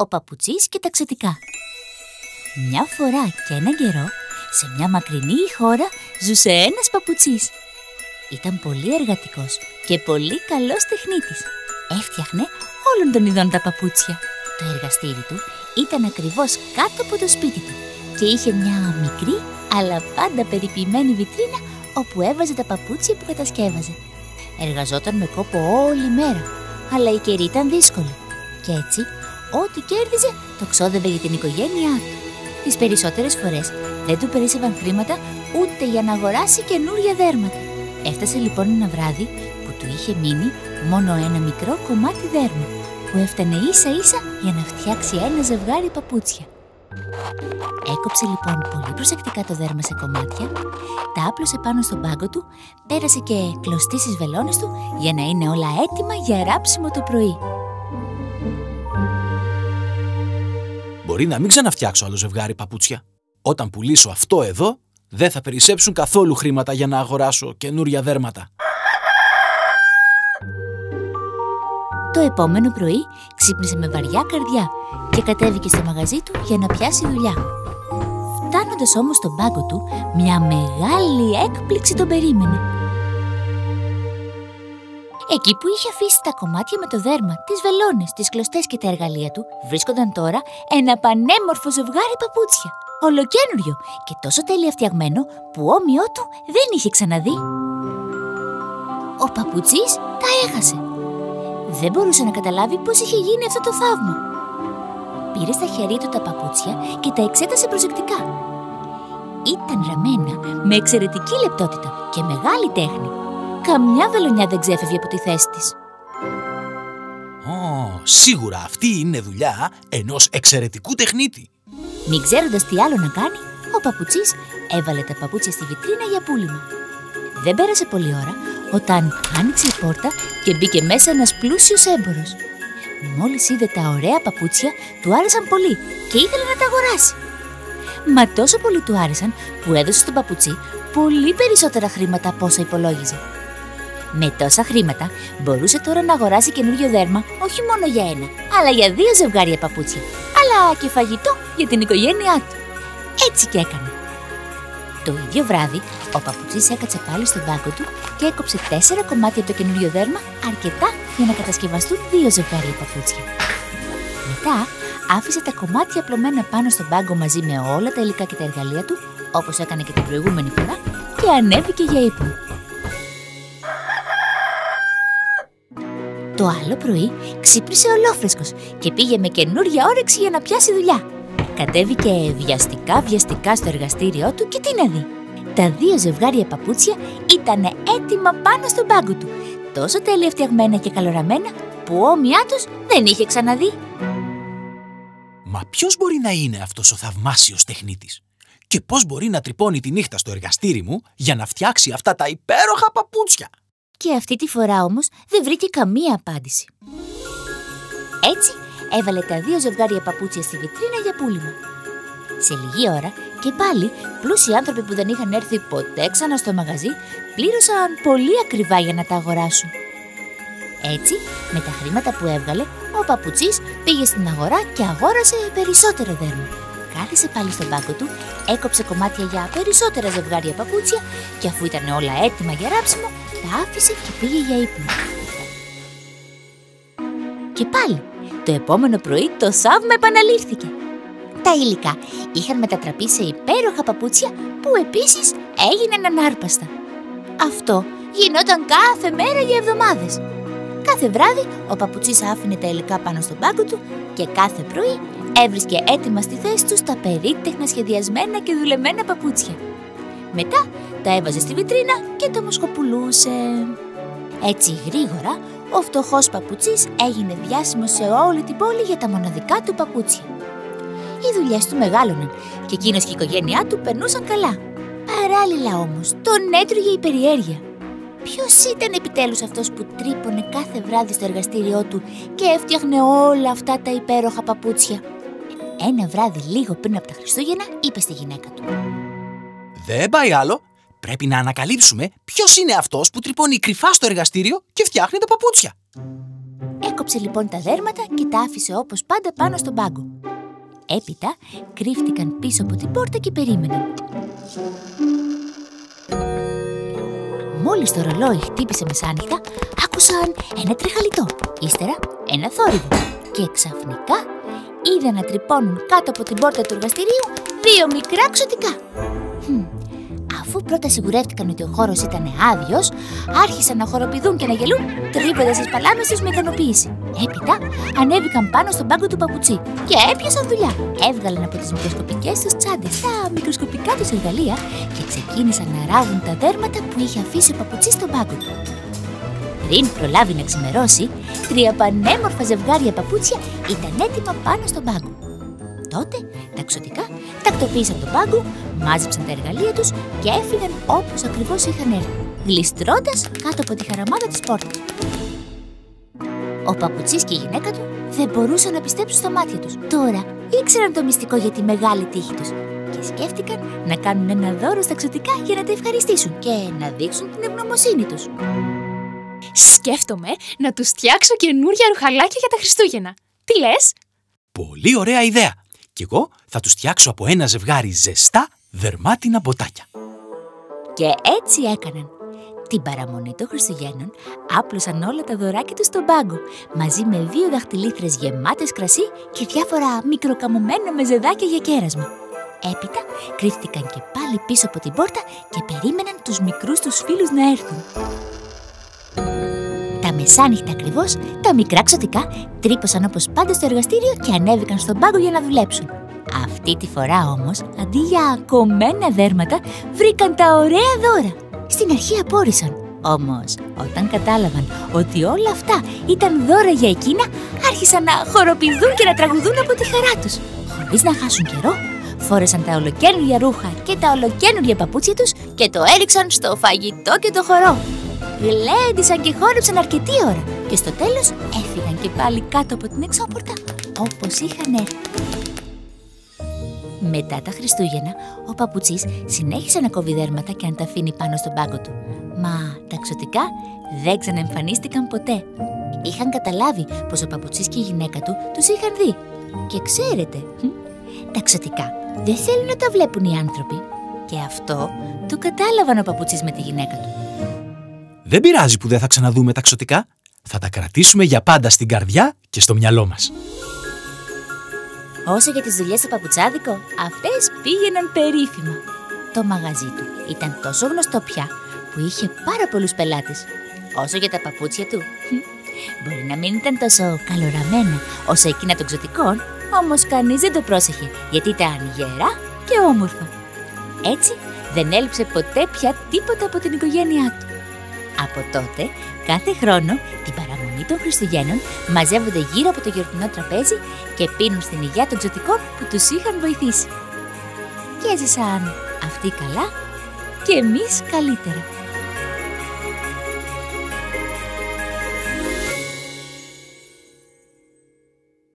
ο παπουτσής και τα ξωτικά. Μια φορά και έναν καιρό, σε μια μακρινή χώρα ζούσε ένας παπουτσής. Ήταν πολύ εργατικός και πολύ καλός τεχνίτης. Έφτιαχνε όλων των ειδών τα παπούτσια. Το εργαστήρι του ήταν ακριβώς κάτω από το σπίτι του και είχε μια μικρή αλλά πάντα περιποιημένη βιτρίνα όπου έβαζε τα παπούτσια που κατασκεύαζε. Εργαζόταν με κόπο όλη μέρα, αλλά η καιρή ήταν δύσκολη και έτσι ό,τι κέρδιζε το ξόδευε για την οικογένειά του. Τις περισσότερες φορές δεν του περίσσευαν χρήματα ούτε για να αγοράσει καινούρια δέρματα. Έφτασε λοιπόν ένα βράδυ που του είχε μείνει μόνο ένα μικρό κομμάτι δέρμα που έφτανε ίσα ίσα για να φτιάξει ένα ζευγάρι παπούτσια. Έκοψε λοιπόν πολύ προσεκτικά το δέρμα σε κομμάτια, τα άπλωσε πάνω στον πάγκο του, πέρασε και κλωστή στις βελόνες του για να είναι όλα έτοιμα για ράψιμο το πρωί. Μπορεί να μην ξαναφτιάξω άλλο ζευγάρι παπούτσια. Όταν πουλήσω αυτό εδώ, δεν θα περισσέψουν καθόλου χρήματα για να αγοράσω καινούρια δέρματα. Το επόμενο πρωί ξύπνησε με βαριά καρδιά και κατέβηκε στο μαγαζί του για να πιάσει δουλειά. Φτάνοντας όμως στον πάγκο του, μια μεγάλη έκπληξη τον περίμενε. Εκεί που είχε αφήσει τα κομμάτια με το δέρμα, τις βελόνες, τις κλωστές και τα εργαλεία του, βρίσκονταν τώρα ένα πανέμορφο ζευγάρι παπούτσια. Ολοκένουργιο και τόσο τέλεια φτιαγμένο που όμοιό του δεν είχε ξαναδεί. Ο παπουτσής τα έχασε δεν μπορούσε να καταλάβει πώς είχε γίνει αυτό το θαύμα. Πήρε στα χέρια του τα παπούτσια και τα εξέτασε προσεκτικά. Ήταν ραμμένα με εξαιρετική λεπτότητα και μεγάλη τέχνη. Καμιά βελονιά δεν ξέφευγε από τη θέση της. Ω, σίγουρα αυτή είναι δουλειά ενός εξαιρετικού τεχνίτη. Μην ξέροντας τι άλλο να κάνει, ο παπουτσής έβαλε τα παπούτσια στη βιτρίνα για πούλημα. Δεν πέρασε πολλή ώρα όταν άνοιξε η πόρτα και μπήκε μέσα ένας πλούσιος έμπορος. Μόλις είδε τα ωραία παπούτσια, του άρεσαν πολύ και ήθελε να τα αγοράσει. Μα τόσο πολύ του άρεσαν που έδωσε στον παπουτσί πολύ περισσότερα χρήματα από όσα υπολόγιζε. Με τόσα χρήματα μπορούσε τώρα να αγοράσει καινούριο δέρμα όχι μόνο για ένα, αλλά για δύο ζευγάρια παπούτσια, αλλά και φαγητό για την οικογένειά του. Έτσι και έκανε. Το ίδιο βράδυ, ο παπουτσής έκατσε πάλι στον πάγκο του και έκοψε τέσσερα κομμάτια από το καινούριο δέρμα, αρκετά για να κατασκευαστούν δύο ζευγάρια παπούτσια. Μετά άφησε τα κομμάτια απλωμένα πάνω στον πάγκο μαζί με όλα τα υλικά και τα εργαλεία του, όπως έκανε και την προηγούμενη φορά, και ανέβηκε για ύπνο. Το άλλο πρωί ξύπνησε ολόφρεσκος και πήγε με καινούρια όρεξη για να πιάσει δουλειά. Κατέβηκε βιαστικά βιαστικά στο εργαστήριό του και τι να δει. Τα δύο ζευγάρια παπούτσια ήταν έτοιμα πάνω στον πάγκο του, τόσο τέλεια φτιαγμένα και καλοραμένα που όμοιά τους δεν είχε ξαναδεί. Μα ποιος μπορεί να είναι αυτός ο θαυμάσιος τεχνίτης; Και πώς μπορεί να τρυπώνει τη νύχτα στο εργαστήρι μου για να φτιάξει αυτά τα υπέροχα παπούτσια; Και αυτή τη φορά όμως δεν βρήκε καμία απάντηση. Έτσι έβαλε τα δύο ζευγάρια παπούτσια στη βιτρίνα για πούλημα. Σε λίγη ώρα και πάλι πλούσιοι άνθρωποι που δεν είχαν έρθει ποτέ ξανά στο μαγαζί πλήρωσαν πολύ ακριβά για να τα αγοράσουν. Έτσι, με τα χρήματα που έβγαλε, ο παπουτσής πήγε στην αγορά και αγόρασε περισσότερο δέρμα. Κάθισε πάλι στον πάγκο του, έκοψε κομμάτια για περισσότερα ζευγάρια παπούτσια και αφού ήταν όλα έτοιμα για ράψιμο, τα άφησε και πήγε για ύπνο. Και πάλι, το επόμενο πρωί το σαύμα επαναλήφθηκε. Τα υλικά είχαν μετατραπεί σε υπέροχα παπούτσια που επίσης έγιναν ανάρπαστα. Αυτό γινόταν κάθε μέρα για εβδομάδες. Κάθε βράδυ ο παπουτσής άφηνε τα υλικά πάνω στον πάγκο του και κάθε πρωί έβρισκε έτοιμα στη θέση του τα περίτεχνα σχεδιασμένα και δουλεμένα παπούτσια. Μετά τα έβαζε στη βιτρίνα και τα μοσχοπουλούσε. Έτσι γρήγορα ο φτωχός παπουτσής έγινε διάσημο σε όλη την πόλη για τα μοναδικά του παπούτσια. Οι δουλειές του μεγάλωναν και εκείνος και η οικογένειά του περνούσαν καλά. Παράλληλα όμως τον έτρωγε η περιέργεια. Ποιος ήταν επιτέλους αυτός που τρύπωνε κάθε βράδυ στο εργαστήριό του και έφτιαχνε όλα αυτά τα υπέροχα παπούτσια; Ένα βράδυ, λίγο πριν από τα Χριστούγεννα, είπε στη γυναίκα του: Δεν πάει άλλο. Πρέπει να ανακαλύψουμε ποιος είναι αυτός που τρυπώνει κρυφά στο εργαστήριο και φτιάχνει τα παπούτσια. Έκοψε λοιπόν τα δέρματα και τα άφησε όπως πάντα πάνω στον πάγκο. Έπειτα κρύφτηκαν πίσω από την πόρτα και περίμεναν. Μόλις το ρολόι χτύπησε μεσάνυχτα, άκουσαν ένα τρεχαλιτό, ύστερα ένα θόρυβο και ξαφνικά είδαν να τρυπώνουν κάτω από την πόρτα του εργαστηρίου δύο μικρά ξωτικά. Αφού πρώτα σιγουρεύτηκαν ότι ο χώρος ήταν άδειος, άρχισαν να χοροπηδούν και να γελούν, τρύποντα τις παλάμες τους με ικανοποίηση. Έπειτα ανέβηκαν πάνω στον πάγκο του παπουτσί και έπιασαν δουλειά. Έβγαλαν από τις μικροσκοπικές τους τσάντες τα μικροσκοπικά τους εργαλεία και ξεκίνησαν να ράβουν τα δέρματα που είχε αφήσει ο παπουτσί στον πάγκο του. Πριν προλάβει να ξημερώσει, τρία πανέμορφα ζευγάρια παπούτσια ήταν έτοιμα πάνω στον πάγκο. Τότε τα ξωτικά τακτοποίησαν τον πάγκο, μάζεψαν τα εργαλεία τους και έφυγαν όπως ακριβώς είχαν έρθει, γλιστρώντας κάτω από τη χαραμάδα της πόρτας. Ο παπουτσής και η γυναίκα του δεν μπορούσαν να πιστέψουν στα μάτια τους. Τώρα ήξεραν το μυστικό για τη μεγάλη τύχη τους και σκέφτηκαν να κάνουν ένα δώρο στα ξωτικά για να τα ευχαριστήσουν και να δείξουν την ευγνωμοσύνη τους. Σκέφτομαι να τους φτιάξω καινούρια ρουχαλάκια για τα Χριστούγεννα. Τι λες; Πολύ ωραία ιδέα. Κι εγώ θα τους φτιάξω από ένα ζευγάρι ζεστά δερμάτινα μποτάκια. Και έτσι έκαναν. Την παραμονή των Χριστουγέννων άπλωσαν όλα τα δωράκια τους στον πάγκο, μαζί με δύο δαχτυλίθρες γεμάτες κρασί και διάφορα μικροκαμωμένα μεζεδάκια για κέρασμα. Έπειτα κρύφτηκαν και πάλι πίσω από την πόρτα και περίμεναν τους μικρούς τους φίλους να έρθουν. Τα μεσάνυχτα ακριβώς, τα μικρά ξωτικά τρύπωσαν όπως πάντα στο εργαστήριο και ανέβηκαν στον πάγκο για να δουλέψουν. Αυτή τη φορά όμως, αντί για κομμένα δέρματα, βρήκαν τα ωραία δώρα. Στην αρχή απόρρισαν. Όμως, όταν κατάλαβαν ότι όλα αυτά ήταν δώρα για εκείνα, άρχισαν να χοροπηδούν και να τραγουδούν από τη χαρά τους. Χωρίς να χάσουν καιρό, φόρεσαν τα ολοκένουργια ρούχα και τα ολοκένουργια παπούτσια τους και το έριξαν στο φαγητό και το χορό γλέντισαν και χόρεψαν αρκετή ώρα και στο τέλος έφυγαν και πάλι κάτω από την εξώπορτα όπως είχαν έρθει. Μετά τα Χριστούγεννα, ο παπουτσής συνέχισε να κόβει δέρματα και να τα αφήνει πάνω στον πάγκο του. Μα τα ξωτικά δεν ξαναεμφανίστηκαν ποτέ. Είχαν καταλάβει πως ο παπουτσής και η γυναίκα του τους είχαν δει. Και ξέρετε, τα ξωτικά δεν θέλουν να τα βλέπουν οι άνθρωποι. Και αυτό το κατάλαβαν ο παπουτσής με τη γυναίκα του. Δεν πειράζει που δεν θα ξαναδούμε τα ξωτικά. Θα τα κρατήσουμε για πάντα στην καρδιά και στο μυαλό μας. Όσο για τις δουλειές στο παπουτσάδικο, αυτές πήγαιναν περίφημα. Το μαγαζί του ήταν τόσο γνωστό πια που είχε πάρα πολλούς πελάτες. Όσο για τα παπούτσια του, μπορεί να μην ήταν τόσο καλοραμένα όσο εκείνα των ξωτικών, όμως κανείς δεν το πρόσεχε γιατί ήταν γερά και όμορφα. Έτσι δεν έλειψε ποτέ πια τίποτα από την οικογένειά του. Από τότε, κάθε χρόνο, την παραμονή των Χριστουγέννων, μαζεύονται γύρω από το γιορτινό τραπέζι και πίνουν στην υγεία των ξωτικών που τους είχαν βοηθήσει. Και έζησαν αυτοί καλά και εμείς καλύτερα.